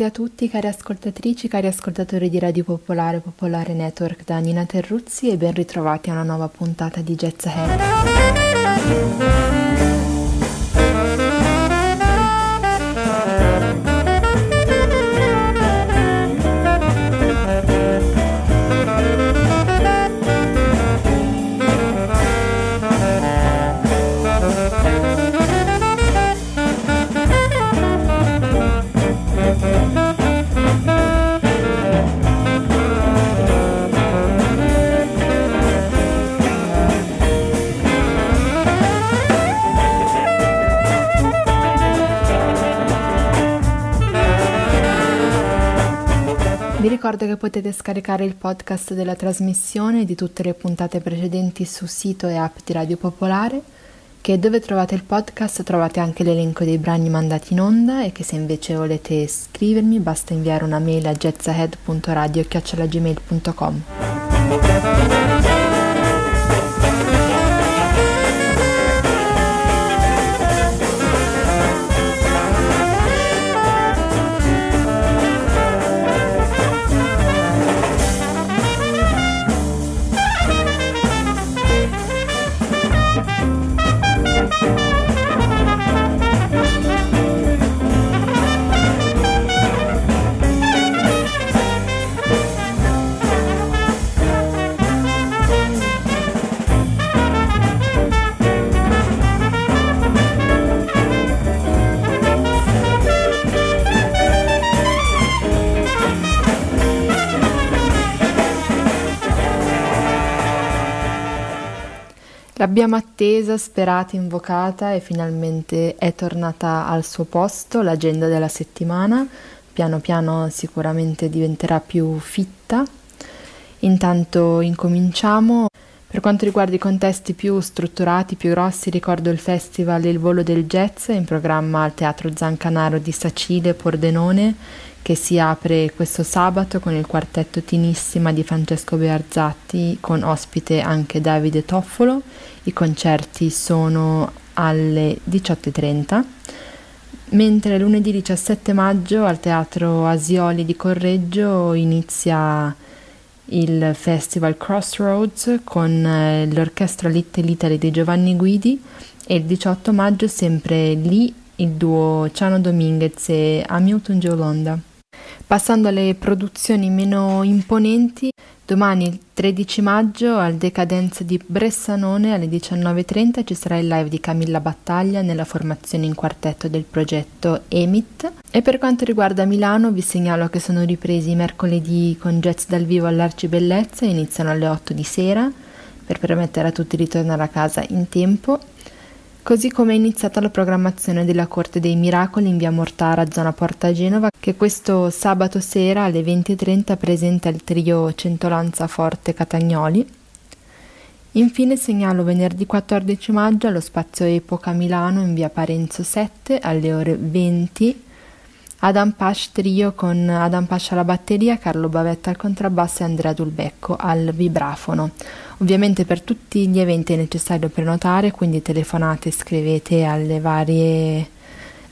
Tutti a tutti, cari ascoltatrici, cari ascoltatori di Radio Popolare Popolare Network da Nina Terruzzi e ben ritrovati a una nuova puntata di Jazz Ahead. Ricordo che potete scaricare il podcast della trasmissione di tutte le puntate precedenti su sito e app di Radio Popolare, che dove trovate il podcast trovate anche l'elenco dei brani mandati in onda e che se invece volete scrivermi basta inviare una mail a jetsahead.radio.gmail.com. L'abbiamo attesa, sperata, invocata e finalmente è tornata al suo posto l'agenda della settimana. Piano piano sicuramente diventerà più fitta. Intanto incominciamo. Per quanto riguarda i contesti più strutturati, più grossi, ricordo il festival Il volo del jazz in programma al Teatro Zancanaro di Sacile, Pordenone che si apre questo sabato con il quartetto Tinissima di Francesco Bearzatti con ospite anche Davide Toffolo. I concerti sono alle 18.30, mentre lunedì 17 maggio al Teatro Asioli di Correggio inizia il festival Crossroads con eh, l'orchestra Little Italy di Giovanni Guidi e il 18 maggio sempre lì il duo Ciano Dominguez e Hamilton Giolonda. Passando alle produzioni meno imponenti, domani il 13 maggio al Decadenza di Bressanone alle 19.30 ci sarà il live di Camilla Battaglia nella formazione in quartetto del progetto EMIT. E per quanto riguarda Milano vi segnalo che sono ripresi mercoledì con jazz dal vivo all'Arcibellezza iniziano alle 8 di sera per permettere a tutti di tornare a casa in tempo Così come è iniziata la programmazione della Corte dei Miracoli in via Mortara, zona Porta Genova, che questo sabato sera alle 20.30 presenta il trio Centolanza Forte Catagnoli. Infine segnalo venerdì 14 maggio allo spazio Epoca Milano in via Parenzo 7 alle ore 20 Adam Pash trio con Adam Pash alla batteria, Carlo Bavetta al contrabbasso e Andrea Dulbecco al vibrafono. Ovviamente per tutti gli eventi è necessario prenotare, quindi telefonate, scrivete alle varie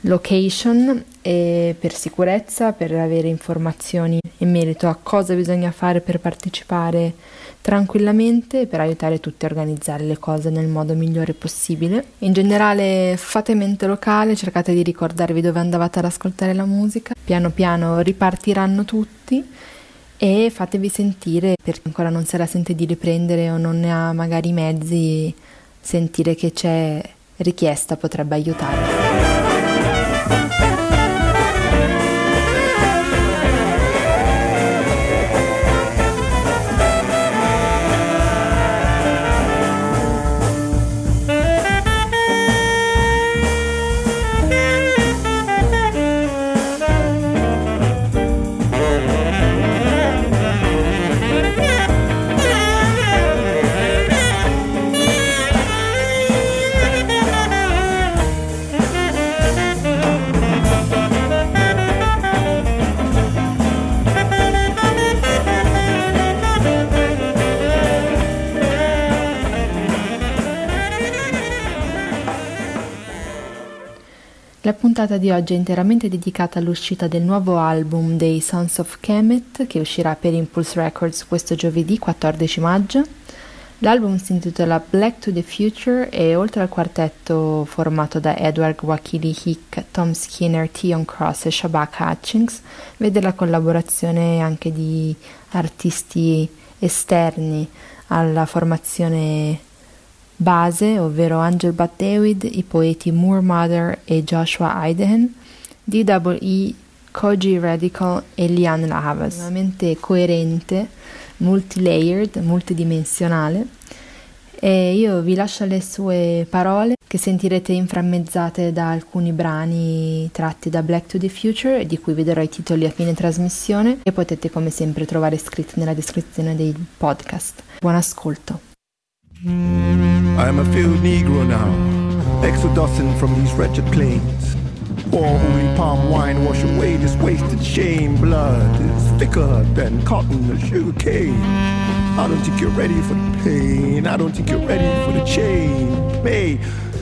location e per sicurezza, per avere informazioni in merito a cosa bisogna fare per partecipare tranquillamente per aiutare tutti a organizzare le cose nel modo migliore possibile. In generale fate mente locale, cercate di ricordarvi dove andavate ad ascoltare la musica, piano piano ripartiranno tutti e fatevi sentire per chi ancora non se la sente di riprendere o non ne ha magari i mezzi, sentire che c'è richiesta potrebbe aiutare. La puntata di oggi è interamente dedicata all'uscita del nuovo album dei Sons of Kemet che uscirà per Impulse Records questo giovedì 14 maggio. L'album si intitola Black to the Future e oltre al quartetto formato da Edward Wakili Hick, Tom Skinner, Tion Cross e Shabak Hutchings, vede la collaborazione anche di artisti esterni alla formazione base, ovvero Angel Bat David, i poeti Moore Mother e Joshua Idehen, DWE, Koji Radical e Lian Lavas. Estremamente coerente, multilayered, multidimensionale. E io vi lascio le sue parole che sentirete inframmezzate da alcuni brani tratti da Black to the Future, di cui vi darò i titoli a fine trasmissione e potete come sempre trovare scritti nella descrizione del podcast. Buon ascolto. I am a field Negro now, exodusing from these wretched plains. Pour holy palm wine, wash away this wasted shame. Blood is thicker than cotton or sugar cane. I don't think you're ready for the pain. I don't think you're ready for the change. Hey,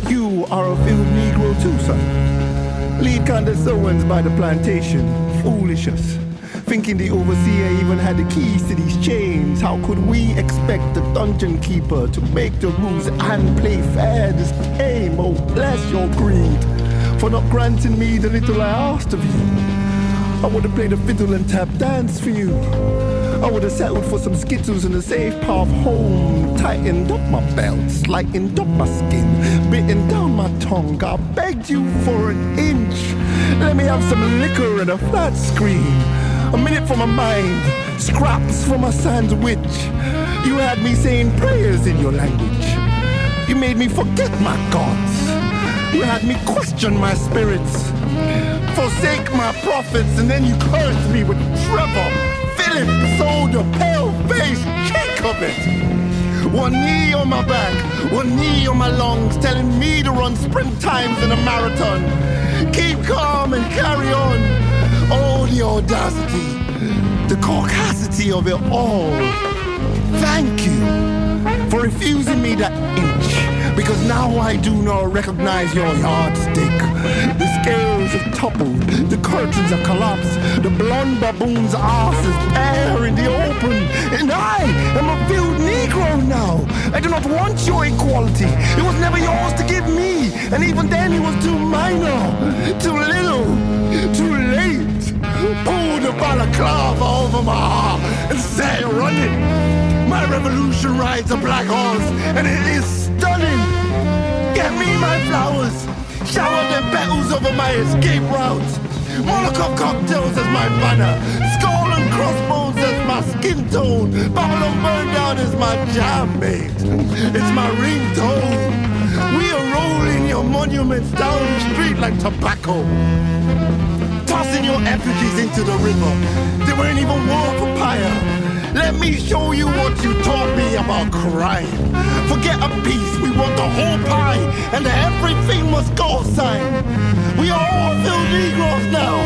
you are a field Negro too, son. Lead condescendants by the plantation. Foolishness. Thinking the overseer even had the keys to these chains. How could we expect the dungeon keeper to make the rules and play fair this game? Oh, bless your greed for not granting me the little I asked of you. I would have played a fiddle and tap dance for you. I would have settled for some skittles and a safe path home. Tightened up my belts, lightened up my skin, bitten down my tongue. I begged you for an inch. Let me have some liquor and a flat screen. A minute for my mind, scraps for my sandwich. You had me saying prayers in your language. You made me forget my gods. You had me question my spirits. Forsake my prophets, and then you cursed me with Trevor, Philip, Soldier, pale face, it. One knee on my back, one knee on my lungs, telling me to run sprint times in a marathon. Keep calm and carry on. Oh, the audacity, the caucasity of it all. Thank you for refusing me that inch, because now I do not recognize your yardstick. The scales have toppled, the curtains have collapsed, the blonde baboon's ass is bare in the open, and I am a field Negro now. I do not want your equality. It was never yours to give me, and even then it was too minor, too little, too late. Pull the balaclava over my heart and say, run it. My revolution rides a black horse and it is stunning. Get me my flowers. Shower them petals over my escape routes. Molotov cocktails as my banner. Skull and crossbones as my skin tone. Babylon burned down as my jam mate. It's my ringtone. We are rolling your monuments down the street like tobacco tossing your effigies into the river. They weren't even war for pyre. Let me show you what you taught me about crime. Forget a piece, we want the whole pie, and everything must go sign. We are all Phil Negroes now.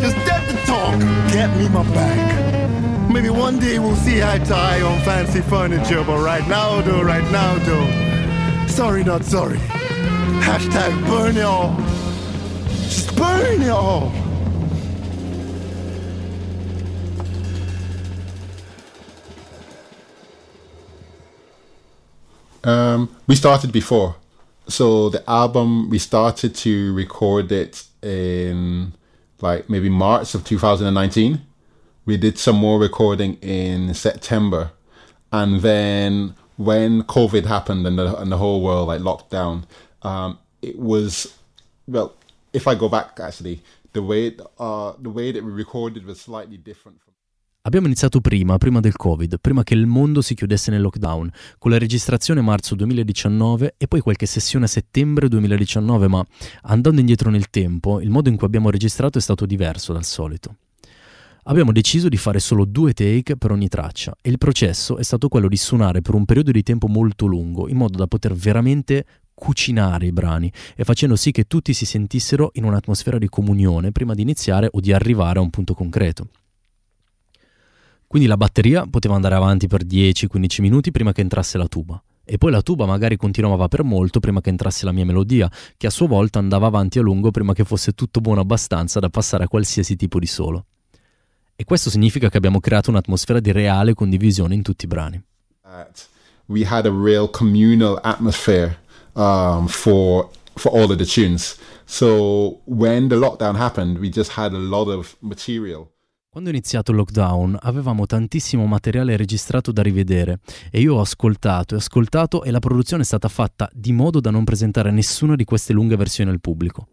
Just dead to talk, get me my bag. Maybe one day we'll see eye to eye on fancy furniture, but right now, though, right now, though. Sorry, not sorry. Hashtag burn it all. Burn it all. Um, we started before. So the album, we started to record it in like maybe March of 2019. We did some more recording in September. And then when COVID happened and the, and the whole world like locked down, um, it was, well, if I go back actually, the way, uh, the way that we recorded was slightly different. From- Abbiamo iniziato prima, prima del Covid, prima che il mondo si chiudesse nel lockdown, con la registrazione marzo 2019 e poi qualche sessione a settembre 2019, ma andando indietro nel tempo, il modo in cui abbiamo registrato è stato diverso dal solito. Abbiamo deciso di fare solo due take per ogni traccia e il processo è stato quello di suonare per un periodo di tempo molto lungo, in modo da poter veramente cucinare i brani e facendo sì che tutti si sentissero in un'atmosfera di comunione prima di iniziare o di arrivare a un punto concreto. Quindi la batteria poteva andare avanti per 10-15 minuti prima che entrasse la tuba. E poi la tuba magari continuava per molto prima che entrasse la mia melodia, che a sua volta andava avanti a lungo prima che fosse tutto buono abbastanza da passare a qualsiasi tipo di solo. E questo significa che abbiamo creato un'atmosfera di reale condivisione in tutti i brani. We had a real communal atmosphere um, for for all of the tunes. So when the lockdown happened, we just had a lot of material. Quando è iniziato il lockdown avevamo tantissimo materiale registrato da rivedere e io ho ascoltato e ascoltato e la produzione è stata fatta di modo da non presentare nessuna di queste lunghe versioni al pubblico.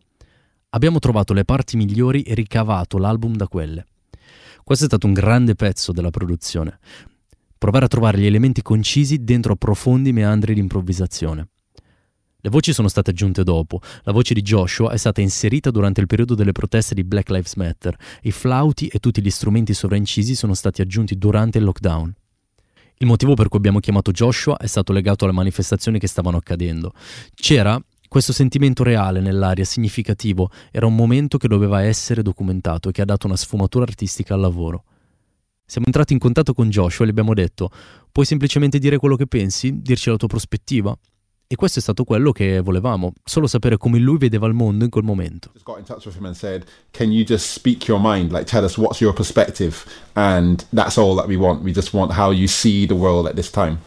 Abbiamo trovato le parti migliori e ricavato l'album da quelle. Questo è stato un grande pezzo della produzione. Provare a trovare gli elementi concisi dentro profondi meandri di improvvisazione. Le voci sono state aggiunte dopo. La voce di Joshua è stata inserita durante il periodo delle proteste di Black Lives Matter. I flauti e tutti gli strumenti sovraincisi sono stati aggiunti durante il lockdown. Il motivo per cui abbiamo chiamato Joshua è stato legato alle manifestazioni che stavano accadendo. C'era questo sentimento reale nell'aria, significativo, era un momento che doveva essere documentato e che ha dato una sfumatura artistica al lavoro. Siamo entrati in contatto con Joshua e gli abbiamo detto: Puoi semplicemente dire quello che pensi, dirci la tua prospettiva? E questo è stato quello che volevamo, solo sapere come lui vedeva il mondo in quel momento. Just got in touch with him and said, "Can you just speak your mind? Like, tell us what's your perspective?" And that's all that we want. We just want how you see the world at this time.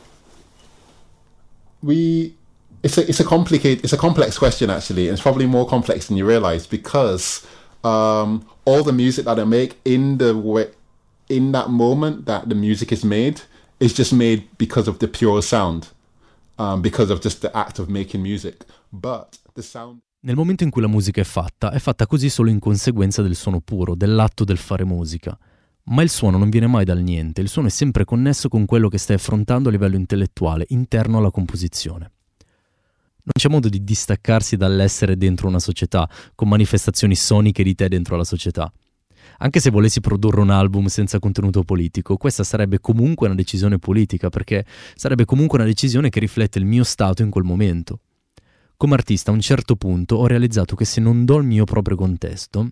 We, it's a it's a complicated, it's a complex question actually. And it's probably more complex than you realize because um, all the music that I make in the in that moment that the music is made is just made because of the pure sound um, because of just the act of making music. But the sound. Nel momento in cui la musica è fatta, è fatta così solo in conseguenza del suono puro, dell'atto del fare musica. Ma il suono non viene mai dal niente, il suono è sempre connesso con quello che stai affrontando a livello intellettuale, interno alla composizione. Non c'è modo di distaccarsi dall'essere dentro una società, con manifestazioni soniche di te dentro la società. Anche se volessi produrre un album senza contenuto politico, questa sarebbe comunque una decisione politica, perché sarebbe comunque una decisione che riflette il mio stato in quel momento. Come artista a un certo punto ho realizzato che se non do il mio proprio contesto,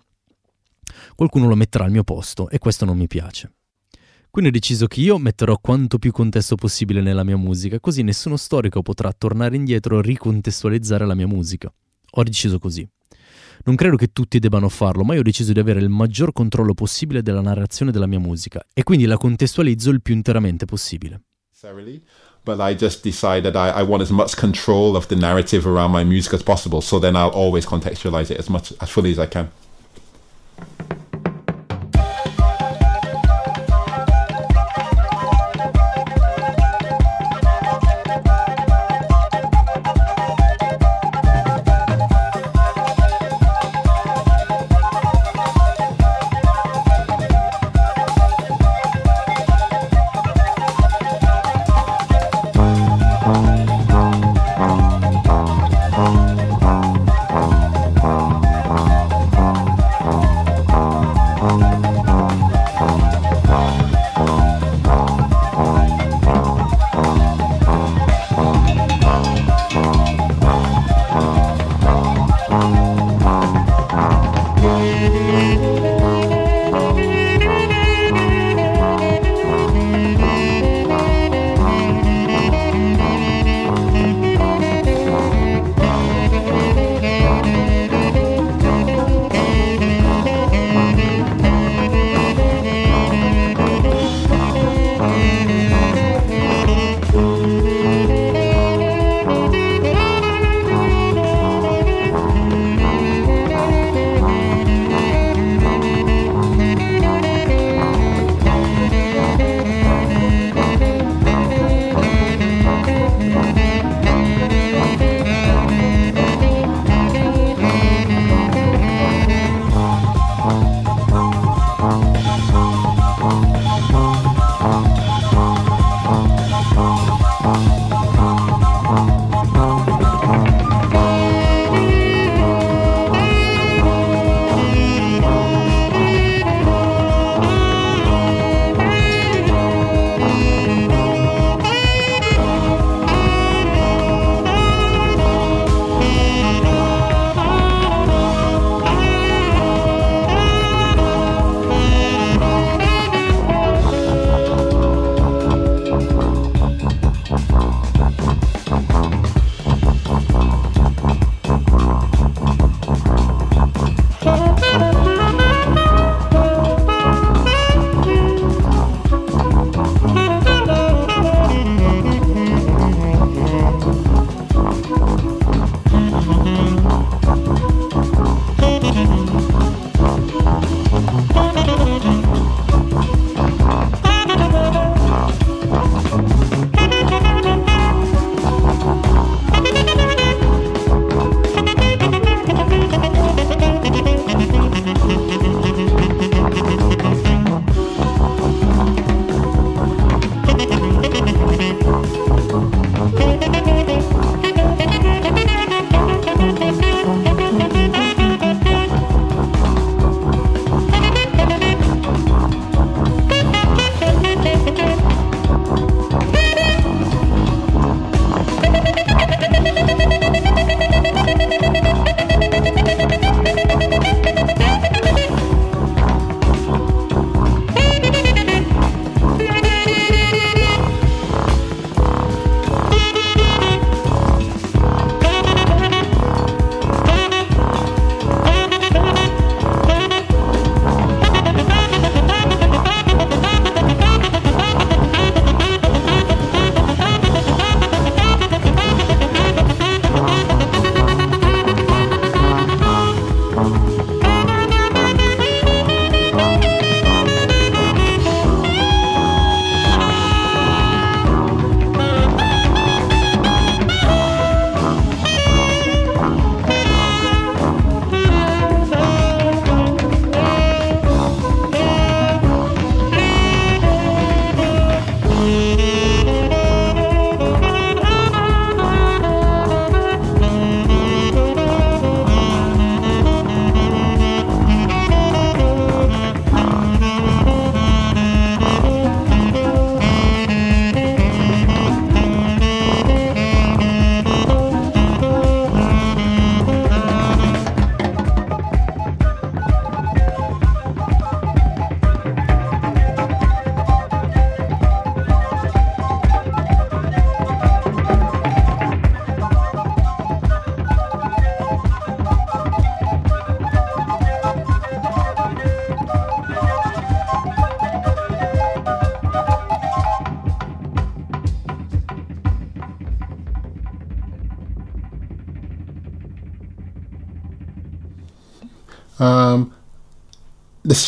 qualcuno lo metterà al mio posto e questo non mi piace. Quindi ho deciso che io metterò quanto più contesto possibile nella mia musica, così nessuno storico potrà tornare indietro e ricontestualizzare la mia musica. Ho deciso così. Non credo che tutti debbano farlo, ma io ho deciso di avere il maggior controllo possibile della narrazione della mia musica e quindi la contestualizzo il più interamente possibile. But I just decided I, I want as much control of the narrative around my music as possible, so then I'll always contextualize it as much as fully as I can.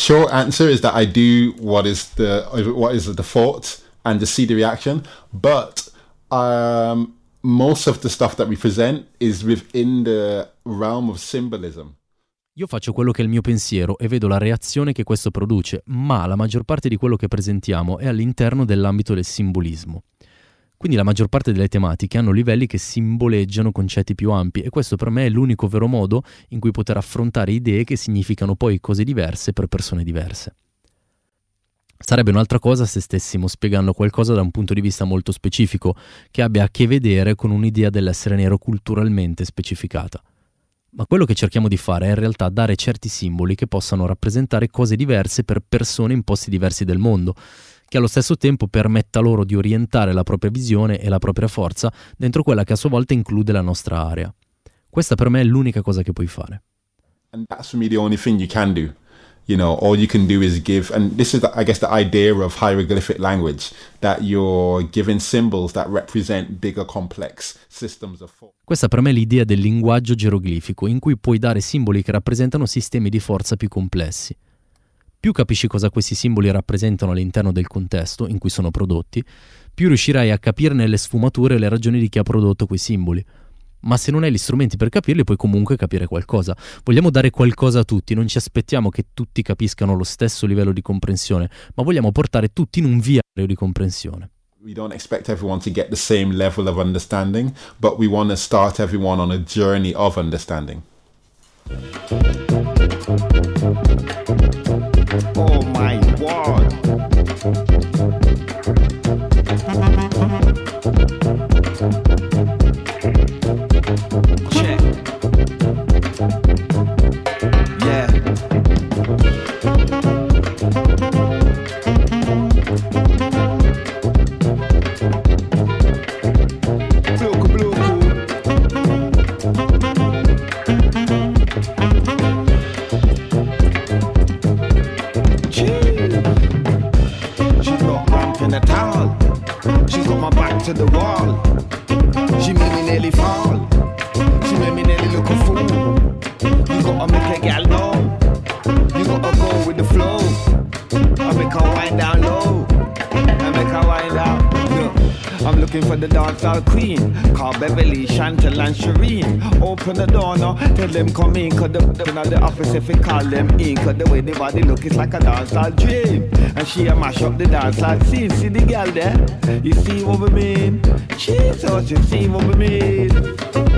Short answer is that I do what is the what is the default and to see the reaction, but um, most of the stuff that we present is within the realm of symbolism. Io faccio quello che è il mio pensiero e vedo la reazione che questo produce, ma la maggior parte di quello che presentiamo è all'interno dell'ambito del simbolismo. Quindi la maggior parte delle tematiche hanno livelli che simboleggiano concetti più ampi e questo per me è l'unico vero modo in cui poter affrontare idee che significano poi cose diverse per persone diverse. Sarebbe un'altra cosa se stessimo spiegando qualcosa da un punto di vista molto specifico, che abbia a che vedere con un'idea dell'essere nero culturalmente specificata. Ma quello che cerchiamo di fare è in realtà dare certi simboli che possano rappresentare cose diverse per persone in posti diversi del mondo, che allo stesso tempo permetta loro di orientare la propria visione e la propria forza dentro quella che a sua volta include la nostra area. Questa per me è l'unica cosa che puoi fare. And that's for me the only thing you can do. You know, all you can do is give, and this is, the, I guess, the idea of hieroglyphic language that you're giving symbols that represent bigger, complex systems of thought. Questa per me è l'idea del linguaggio geroglifico, in cui puoi dare simboli che rappresentano sistemi di forza più complessi. Più capisci cosa questi simboli rappresentano all'interno del contesto in cui sono prodotti, più riuscirai a capirne le sfumature e le ragioni di chi ha prodotto quei simboli. Ma se non hai gli strumenti per capirli, puoi comunque capire qualcosa. Vogliamo dare qualcosa a tutti, non ci aspettiamo che tutti capiscano lo stesso livello di comprensione, ma vogliamo portare tutti in un viario di comprensione. We don't expect everyone to get the same level of understanding, but we want to start everyone on a journey of understanding. Oh my word. in a towel. She's got my back to the wall. She made me nearly fall. She made me nearly look a fool. You gotta make a gal know. Looking for the dancehall queen. Call Beverly, Chantal, and Shireen. Open the door now, tell them come in. Cause the, the, the office if we call them in. Cause the way the body look is like a dancehall dream. And she a mash up the dancehall scene. See the girl there? You see what we mean? Jesus, you see what we mean?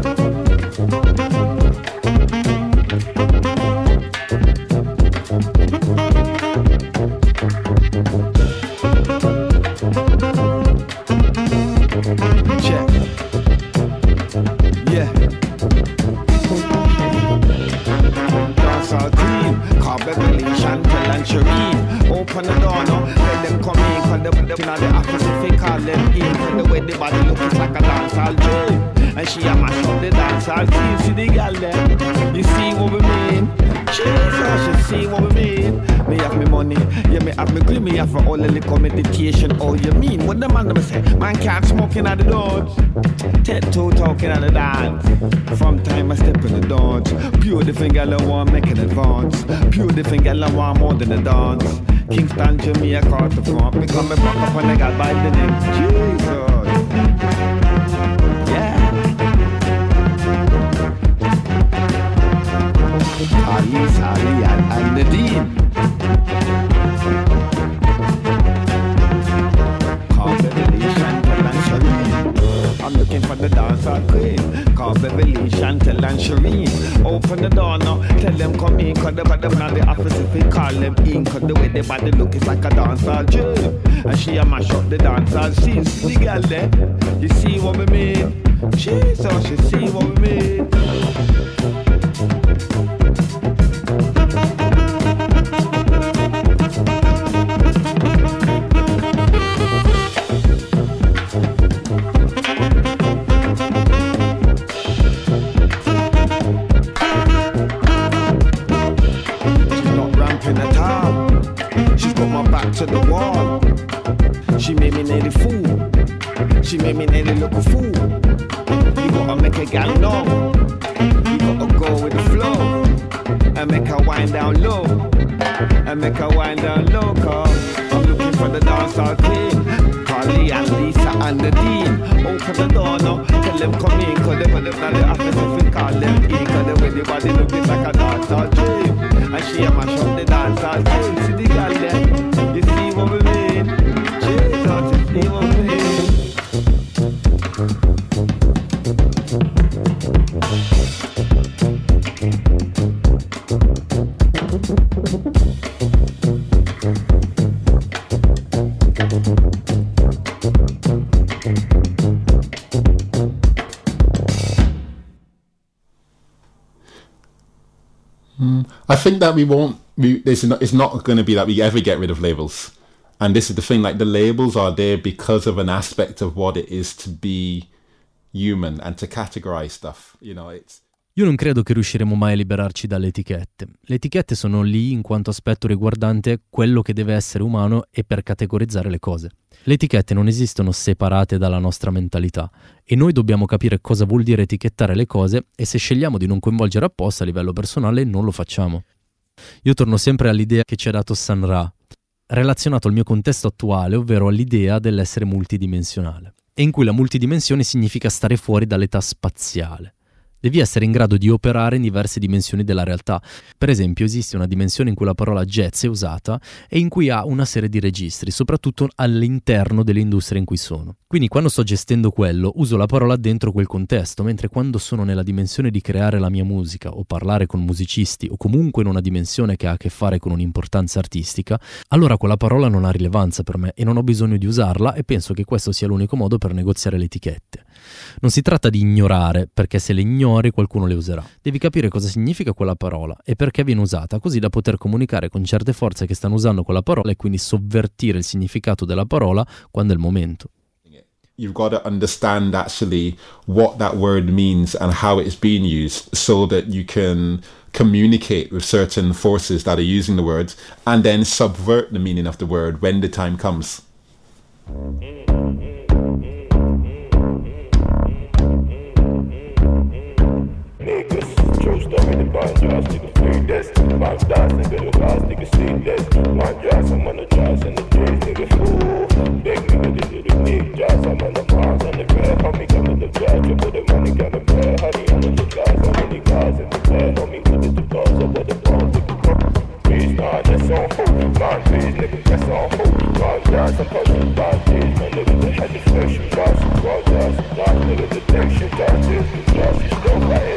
I want more than a dance. Kingston, Jamaica, across the front. Me come me back up and I got by the name. Shireen. Open the door now, tell them come in. Cause the body not the office if we call them in. Cause the way the body look is like a dancehall dream. And she a mash up the dancehall scene. See the girl there? You see what we mean? Jesus, you see what we mean? Think that we won't. We, it's not, it's not going to be that we ever get rid of labels. And this is the thing, like the labels are there because of an aspect of what it is to be human and to categorize stuff. You know, it's Io non credo che riusciremo mai a liberarci dalle etichette. Le etichette sono lì in quanto aspetto riguardante quello che deve essere umano e per categorizzare le cose. Le etichette non esistono separate dalla nostra mentalità e noi dobbiamo capire cosa vuol dire etichettare le cose e se scegliamo di non coinvolgere apposta a livello personale non lo facciamo. Io torno sempre all'idea che ci ha dato San Ra, relazionato al mio contesto attuale, ovvero all'idea dell'essere multidimensionale, e in cui la multidimensione significa stare fuori dall'età spaziale. Devi essere in grado di operare in diverse dimensioni della realtà. Per esempio, esiste una dimensione in cui la parola jazz è usata e in cui ha una serie di registri, soprattutto all'interno delle industrie in cui sono. Quindi quando sto gestendo quello, uso la parola dentro quel contesto, mentre quando sono nella dimensione di creare la mia musica o parlare con musicisti o comunque in una dimensione che ha a che fare con un'importanza artistica, allora quella parola non ha rilevanza per me e non ho bisogno di usarla e penso che questo sia l'unico modo per negoziare le etichette. Non si tratta di ignorare, perché se le ignori qualcuno le userà. Devi capire cosa significa quella parola e perché viene usata, così da poter comunicare con certe forze che stanno usando quella parola e quindi sovvertire il significato della parola quando è il momento. you've got to understand actually what that word means and how it's being used so that you can communicate with certain forces that are using the word and then subvert the meaning of the word when the time comes. Man dance, nigga, the cars, nigga, see this. Man jazz, I'm on the jazz and the J's, nigga, fool. Big nigga, this is the big jazz, I'm on the Mars and the red. Homie, come in the jazz, you put the money, got the bread. Honey, I'm in the jazz, in the cars in the bed. Homie, put it to cars, I'm with the balls, nigga. Bitch, nah, that's on hold. Man, bitch, nigga, that's on hold. Man, jazz, I'm pushing bad bitch. Man, nigga, the head is fresh, you got some raw jazz. Nah, nigga, the thing, shit, jazz, this, the jazz, you still got it,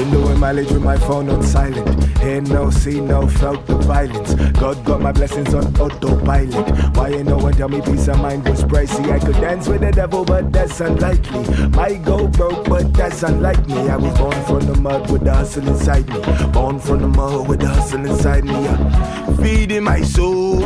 been doing mileage with my phone on silent. Hear no, see no, felt the violence. God got my blessings on autopilot. Why ain't no one tell me peace of mind was pricey? I could dance with the devil, but that's unlikely. Might go broke, but that's unlike me. I was born from the mud with the hustle inside me. Born from the mud with the hustle inside me. Yeah. Feeding my soul.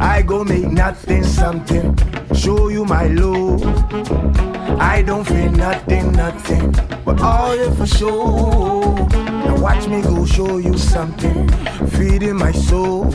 I go make nothing something. Show you my love. I don't feel nothing, nothing. But all here for show. Now watch me go show you something. Feeding my soul.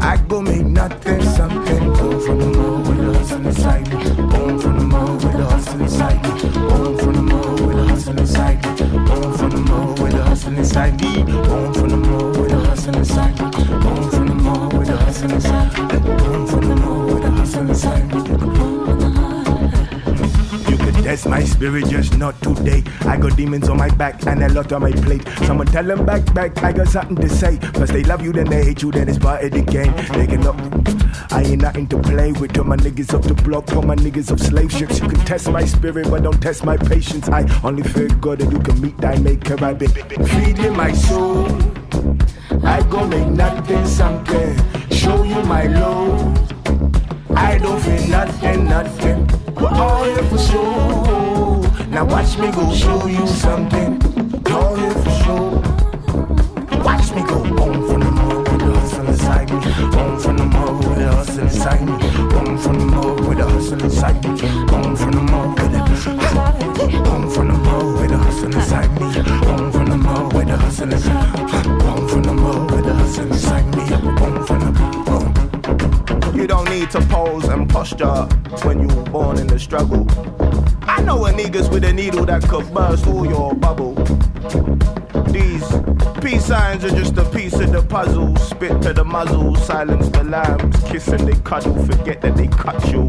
I go make nothing something. Born from the mud with the hustle inside me. Born from the mud with the hustle inside me. Born from the mud with the hustle inside me. Born from the mud with the hustle inside me. Born from the mud with the hustle inside me. Born from the mud with hustle inside me. Born from the mud with the hustle inside me. Test my spirit, just not today. I got demons on my back and a lot on my plate. Someone tell them back, back, I got something to say. First they love you, then they hate you, then it's part of the game. They can up. I ain't nothing to play with. All my niggas off the block, all my niggas of slave ships. You can test my spirit, but don't test my patience. I only fear God that you can meet thy maker. I've been feeding my soul. I go make nothing something. Show you my love. I don't feel nothing, nothing. We're all here for show. Now watch me go show you something. All here for show. Watch me go home from the mud with the hustle inside me. Home from the mud with the hustle inside me. Home from the mud with the hustle inside me. Home from the mud with the Home from the mud with the hustle inside me. Home from the mud with the hustle inside me. Home from the mud with the hustle inside me. Home from the home. You don't need to pose and posture when you were born in the struggle. I know a niggas with a needle that could burst all your bubble. These peace signs are just a piece of the puzzle. Spit to the muzzle, silence the lambs, kiss and they cuddle, forget that they cut you.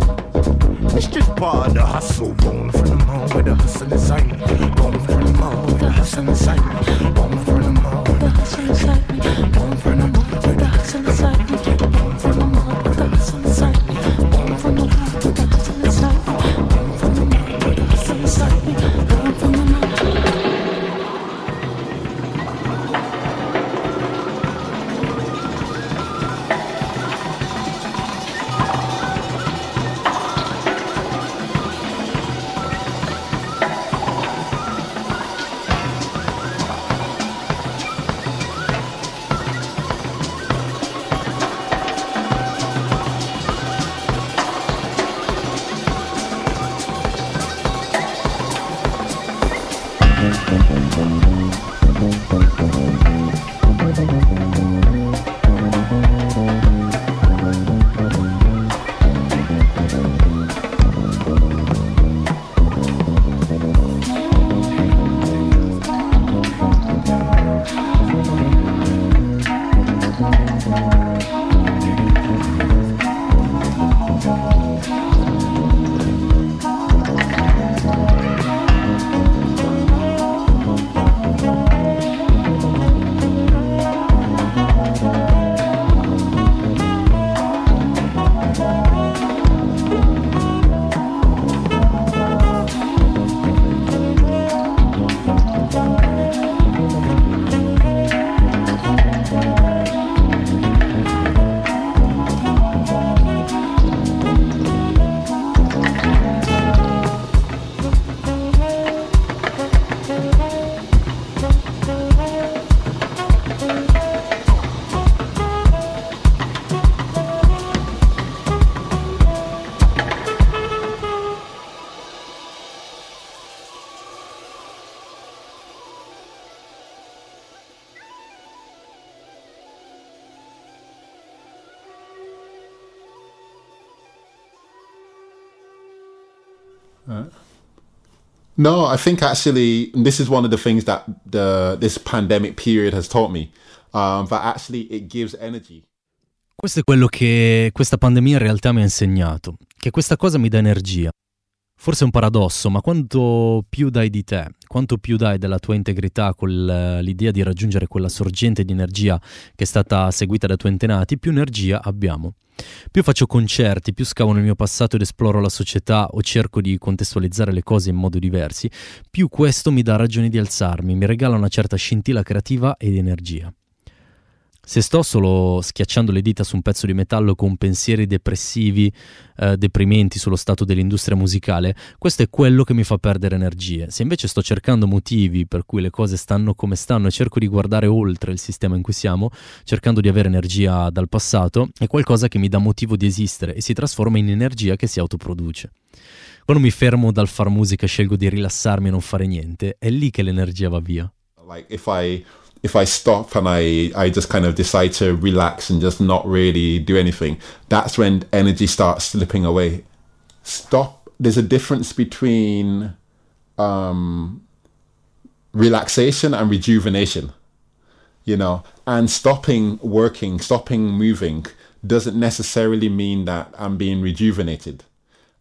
It's just part of the hustle. Born from the mall with the hustle inside me. Born from the mall with the hustle inside me. Born from No, I think actually this is one of the things that the this pandemic period has taught me. Um, that actually it gives energy. Questo è quello che questa pandemia in realtà mi ha insegnato, che questa cosa mi dà energia. Forse è un paradosso, ma quanto più dai di te, quanto più dai della tua integrità con l'idea di raggiungere quella sorgente di energia che è stata seguita dai tuoi antenati, più energia abbiamo. Più faccio concerti, più scavo nel mio passato ed esploro la società o cerco di contestualizzare le cose in modo diversi, più questo mi dà ragione di alzarmi, mi regala una certa scintilla creativa ed energia. Se sto solo schiacciando le dita su un pezzo di metallo con pensieri depressivi, eh, deprimenti sullo stato dell'industria musicale, questo è quello che mi fa perdere energie. Se invece sto cercando motivi per cui le cose stanno come stanno e cerco di guardare oltre il sistema in cui siamo, cercando di avere energia dal passato, è qualcosa che mi dà motivo di esistere e si trasforma in energia che si autoproduce. Quando mi fermo dal far musica e scelgo di rilassarmi e non fare niente, è lì che l'energia va via. Like if I if I stop and I, I just kind of decide to relax and just not really do anything, that's when energy starts slipping away. Stop. There's a difference between um, relaxation and rejuvenation, you know, and stopping working, stopping moving doesn't necessarily mean that I'm being rejuvenated.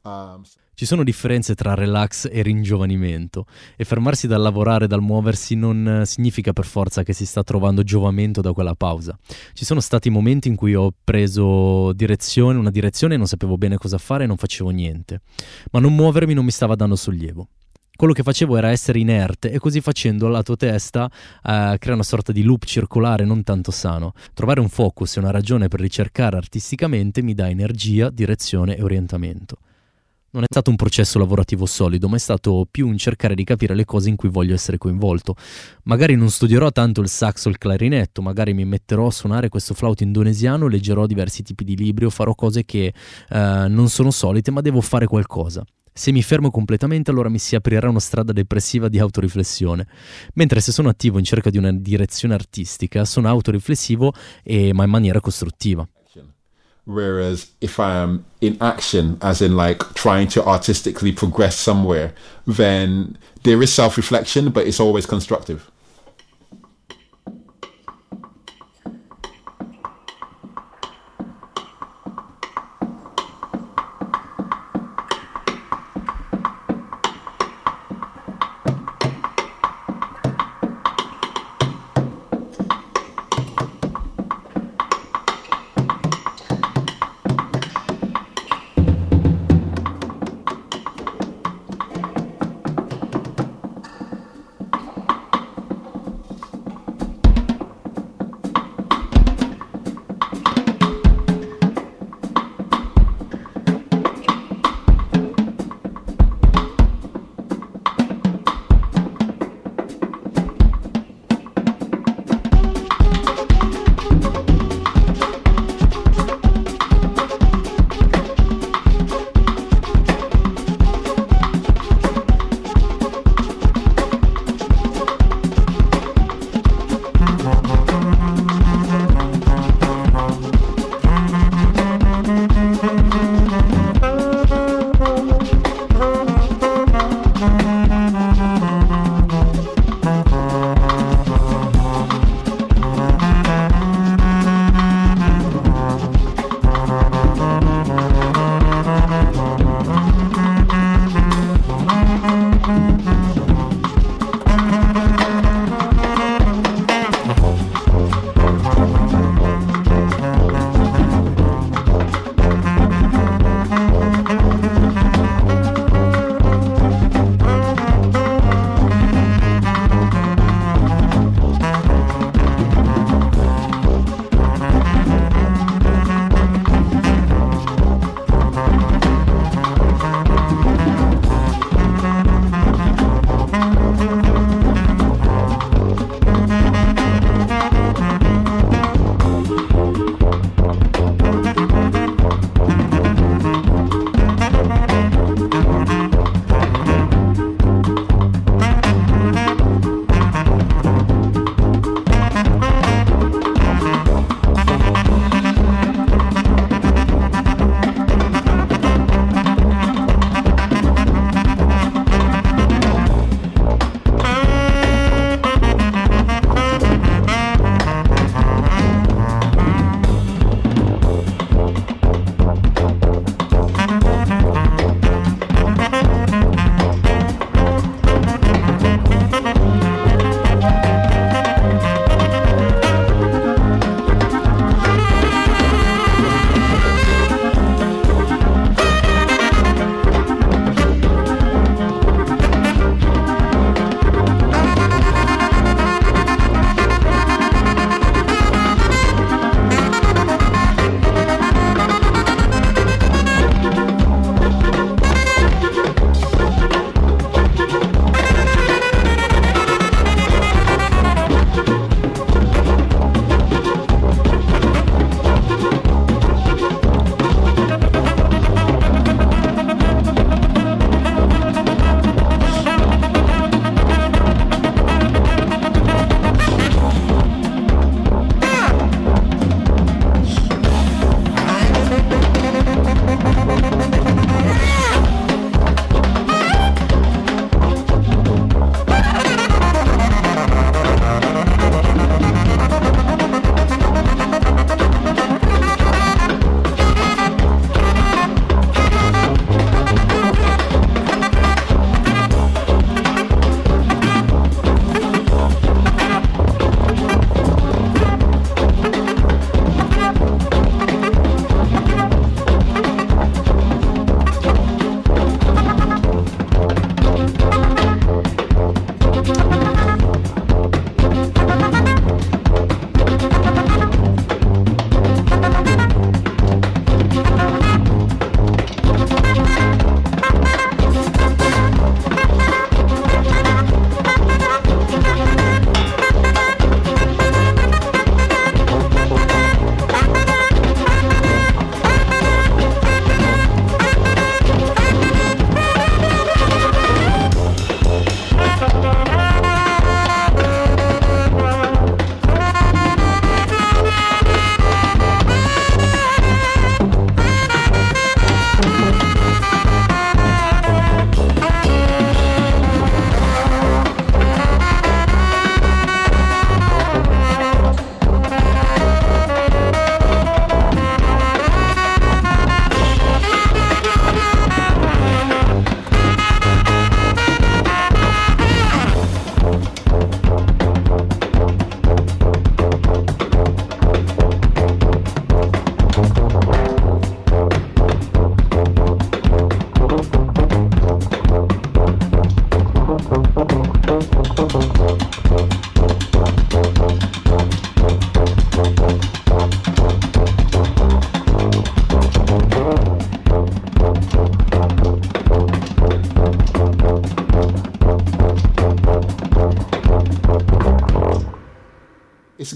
Um, Ci sono differenze tra relax e ringiovanimento e fermarsi dal lavorare, dal muoversi non eh, significa per forza che si sta trovando giovamento da quella pausa. Ci sono stati momenti in cui ho preso direzione, una direzione e non sapevo bene cosa fare e non facevo niente. Ma non muovermi non mi stava dando sollievo. Quello che facevo era essere inerte e così facendo la tua testa eh, crea una sorta di loop circolare non tanto sano. Trovare un focus e una ragione per ricercare artisticamente mi dà energia, direzione e orientamento. Non è stato un processo lavorativo solido, ma è stato più un cercare di capire le cose in cui voglio essere coinvolto. Magari non studierò tanto il sax o il clarinetto, magari mi metterò a suonare questo flauto indonesiano, leggerò diversi tipi di libri o farò cose che eh, non sono solite, ma devo fare qualcosa. Se mi fermo completamente allora mi si aprirà una strada depressiva di autoriflessione, mentre se sono attivo in cerca di una direzione artistica sono autoriflessivo e ma in maniera costruttiva. Whereas if I'm in action, as in like trying to artistically progress somewhere, then there is self reflection, but it's always constructive.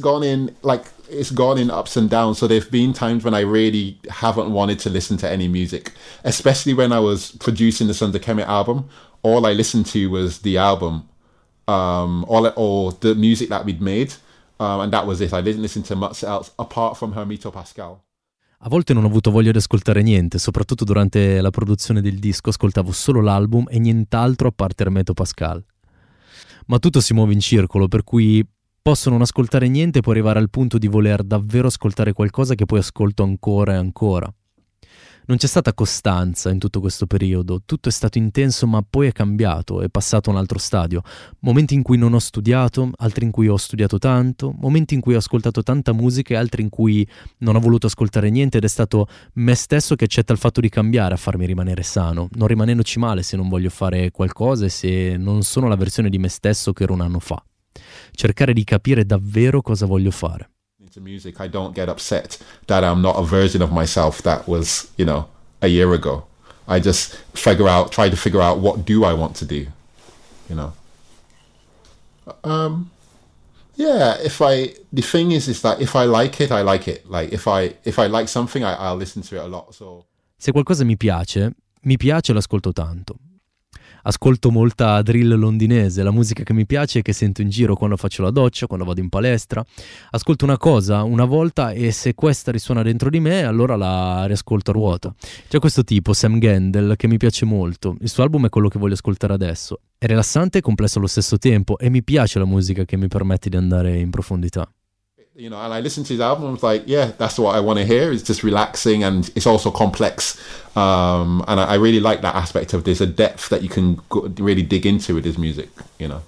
Gone in like it's gone in ups and downs. So there've been times when I really haven't wanted to listen to any music, especially when I was producing the of Kemet album. All I listened to was the album, um, all or the music that we'd made, um, and that was it. I didn't listen to much else apart from Hermito Pascal. A volte non ho avuto voglia di ascoltare niente, soprattutto durante la produzione del disco ascoltavo solo l'album e nient'altro a parte Hermeto Pascal. Ma tutto si muove in circolo, per cui posso non ascoltare niente e poi arrivare al punto di voler davvero ascoltare qualcosa che poi ascolto ancora e ancora. Non c'è stata costanza in tutto questo periodo, tutto è stato intenso ma poi è cambiato, è passato a un altro stadio. Momenti in cui non ho studiato, altri in cui ho studiato tanto, momenti in cui ho ascoltato tanta musica e altri in cui non ho voluto ascoltare niente ed è stato me stesso che accetta il fatto di cambiare a farmi rimanere sano, non rimanendoci male se non voglio fare qualcosa e se non sono la versione di me stesso che ero un anno fa. Cercare di capire davvero cosa voglio fare. into music, I don't get upset that I'm not a version of myself that was, you know, a year ago. I just figure out, try to figure out what do I want to do, you know. Um, yeah. If I, the thing is, is that if I like it, I like it. Like if I, if I like something, I, I'll listen to it a lot. So Se qualcosa mi piace, mi piace e l'ascolto tanto. Ascolto molta drill londinese, la musica che mi piace e che sento in giro quando faccio la doccia, quando vado in palestra. Ascolto una cosa una volta e se questa risuona dentro di me, allora la riascolto a ruota. C'è questo tipo, Sam Gendel, che mi piace molto. Il suo album è quello che voglio ascoltare adesso. È rilassante e complesso allo stesso tempo e mi piace la musica che mi permette di andare in profondità. You know, and I listened to his album. I was like, yeah, that's what I want to hear. It's just relaxing and it's also complex. Um, and I, I really like that aspect of there's a depth that you can go, really dig into with his music. You know.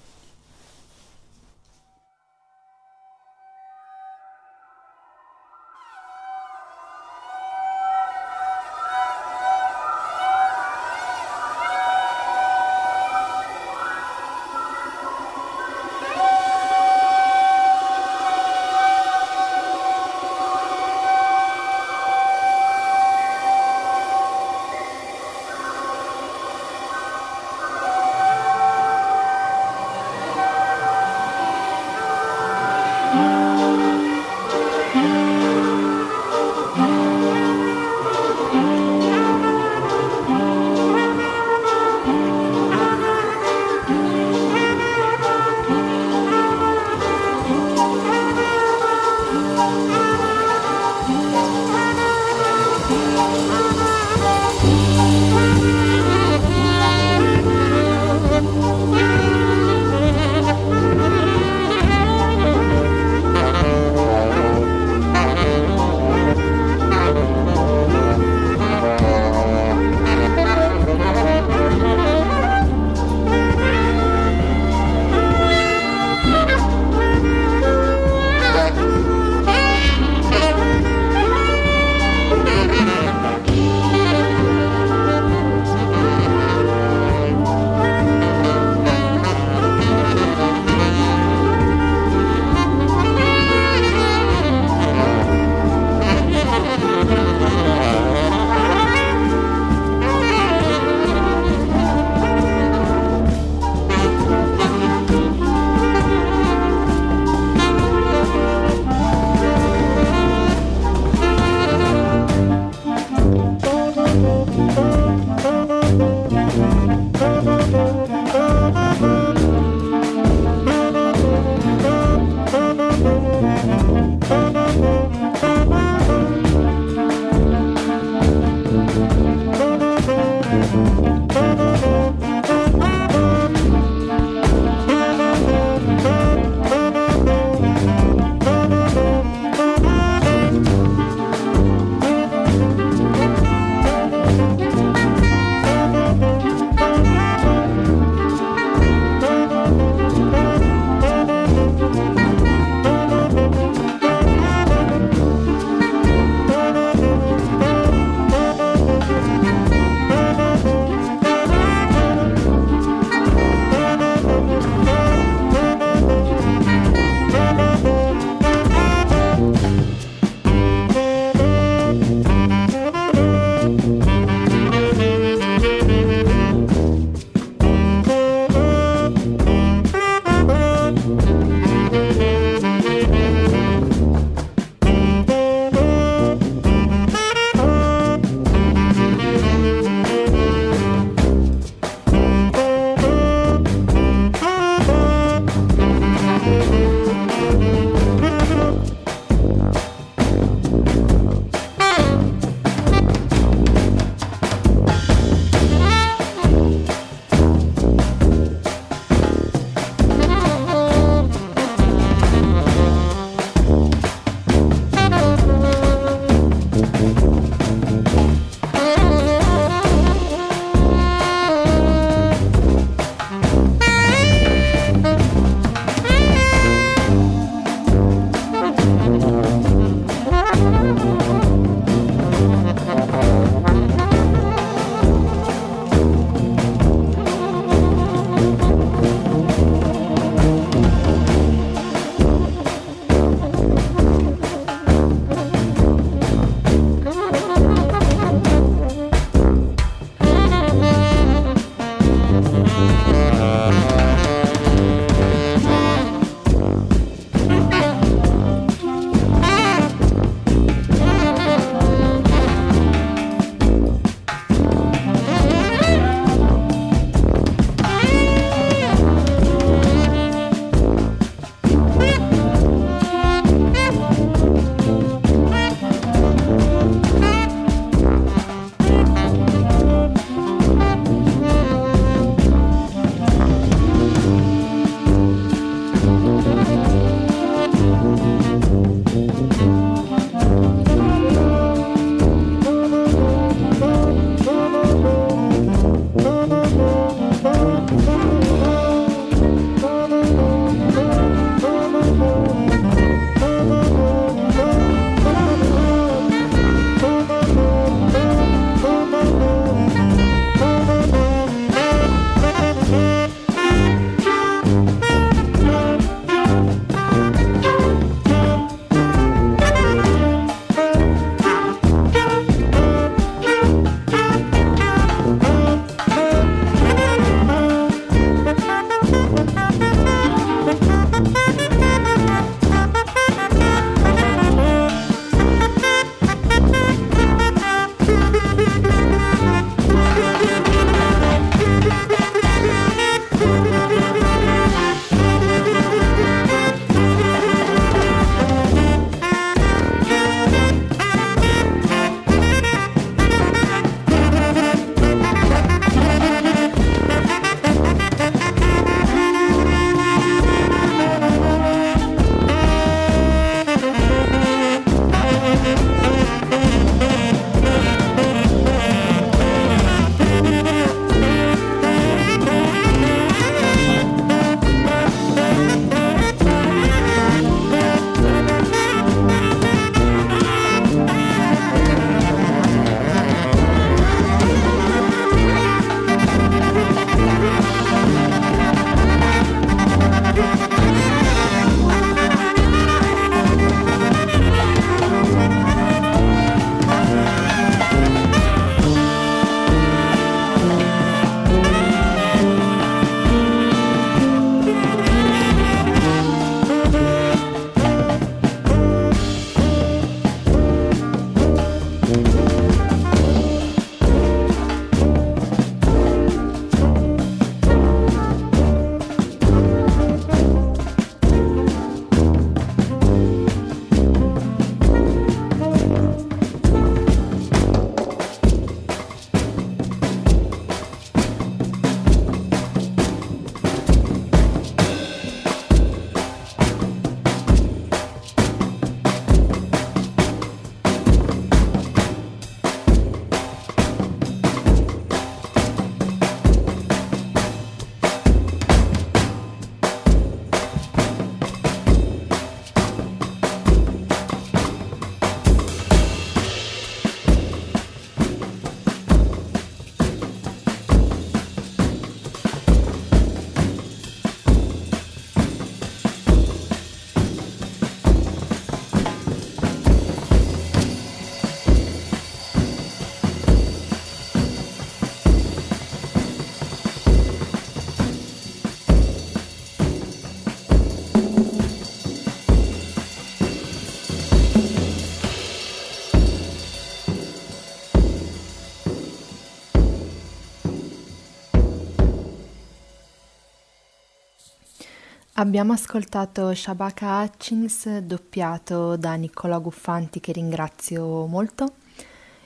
Abbiamo ascoltato Shabaka Hutchins doppiato da Niccolò Guffanti che ringrazio molto.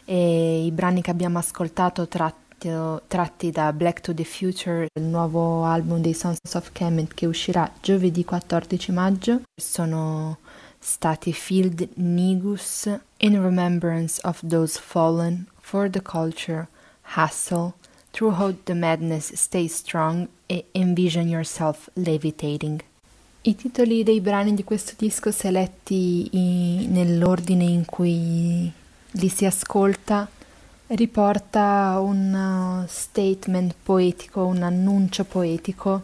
E i brani che abbiamo ascoltato tratti, tratti da Black to the Future, il nuovo album dei Sons of Kemet che uscirà giovedì 14 maggio, sono stati Field Nigus in remembrance of those fallen for the culture, Hustle, Throughout the Madness Stay Strong e Envision Yourself Levitating. I titoli dei brani di questo disco, se letti in, nell'ordine in cui li si ascolta, riporta un statement poetico, un annuncio poetico,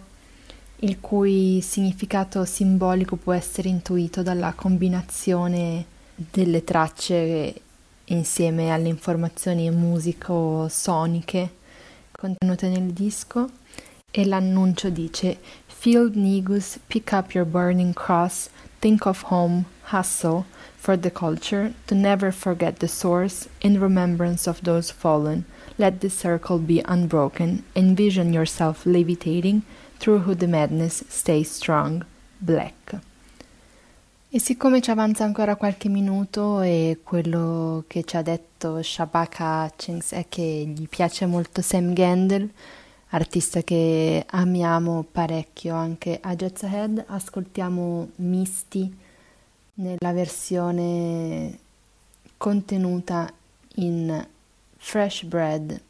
il cui significato simbolico può essere intuito dalla combinazione delle tracce insieme alle informazioni musico-soniche contenute nel disco e l'annuncio dice Field Negus, pick up your burning cross, think of home, hustle for the culture, to never forget the source, in remembrance of those fallen. Let the circle be unbroken, envision yourself levitating through who the madness, stay strong. Black. E siccome ci avanza ancora qualche minuto e quello che ci ha detto Shabaka Hutchins è che gli piace molto Sam Gendel, artista che amiamo parecchio anche a Jets Ahead, ascoltiamo Misty nella versione contenuta in Fresh Bread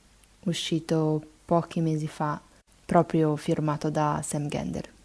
uscito pochi mesi fa, proprio firmato da Sam Gendel.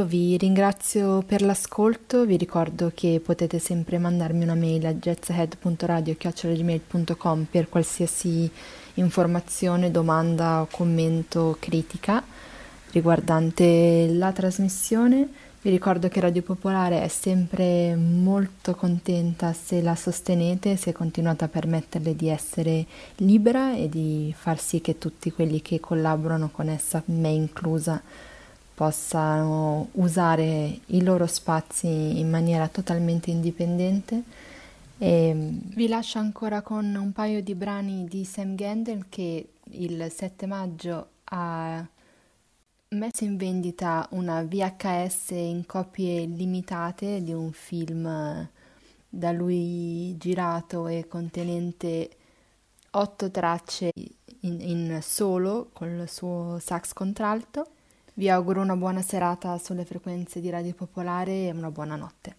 Io vi ringrazio per l'ascolto, vi ricordo che potete sempre mandarmi una mail a jetsahead.radio.gmail.com per qualsiasi informazione, domanda, commento, critica riguardante la trasmissione. Vi ricordo che Radio Popolare è sempre molto contenta se la sostenete, se continuate a permetterle di essere libera e di far sì che tutti quelli che collaborano con essa, me inclusa, possano usare i loro spazi in maniera totalmente indipendente. E vi lascio ancora con un paio di brani di Sam Gendel che il 7 maggio ha messo in vendita una VHS in copie limitate di un film da lui girato e contenente otto tracce in, in solo col suo sax contralto. Vi auguro una buona serata sulle frequenze di Radio Popolare e una buona notte.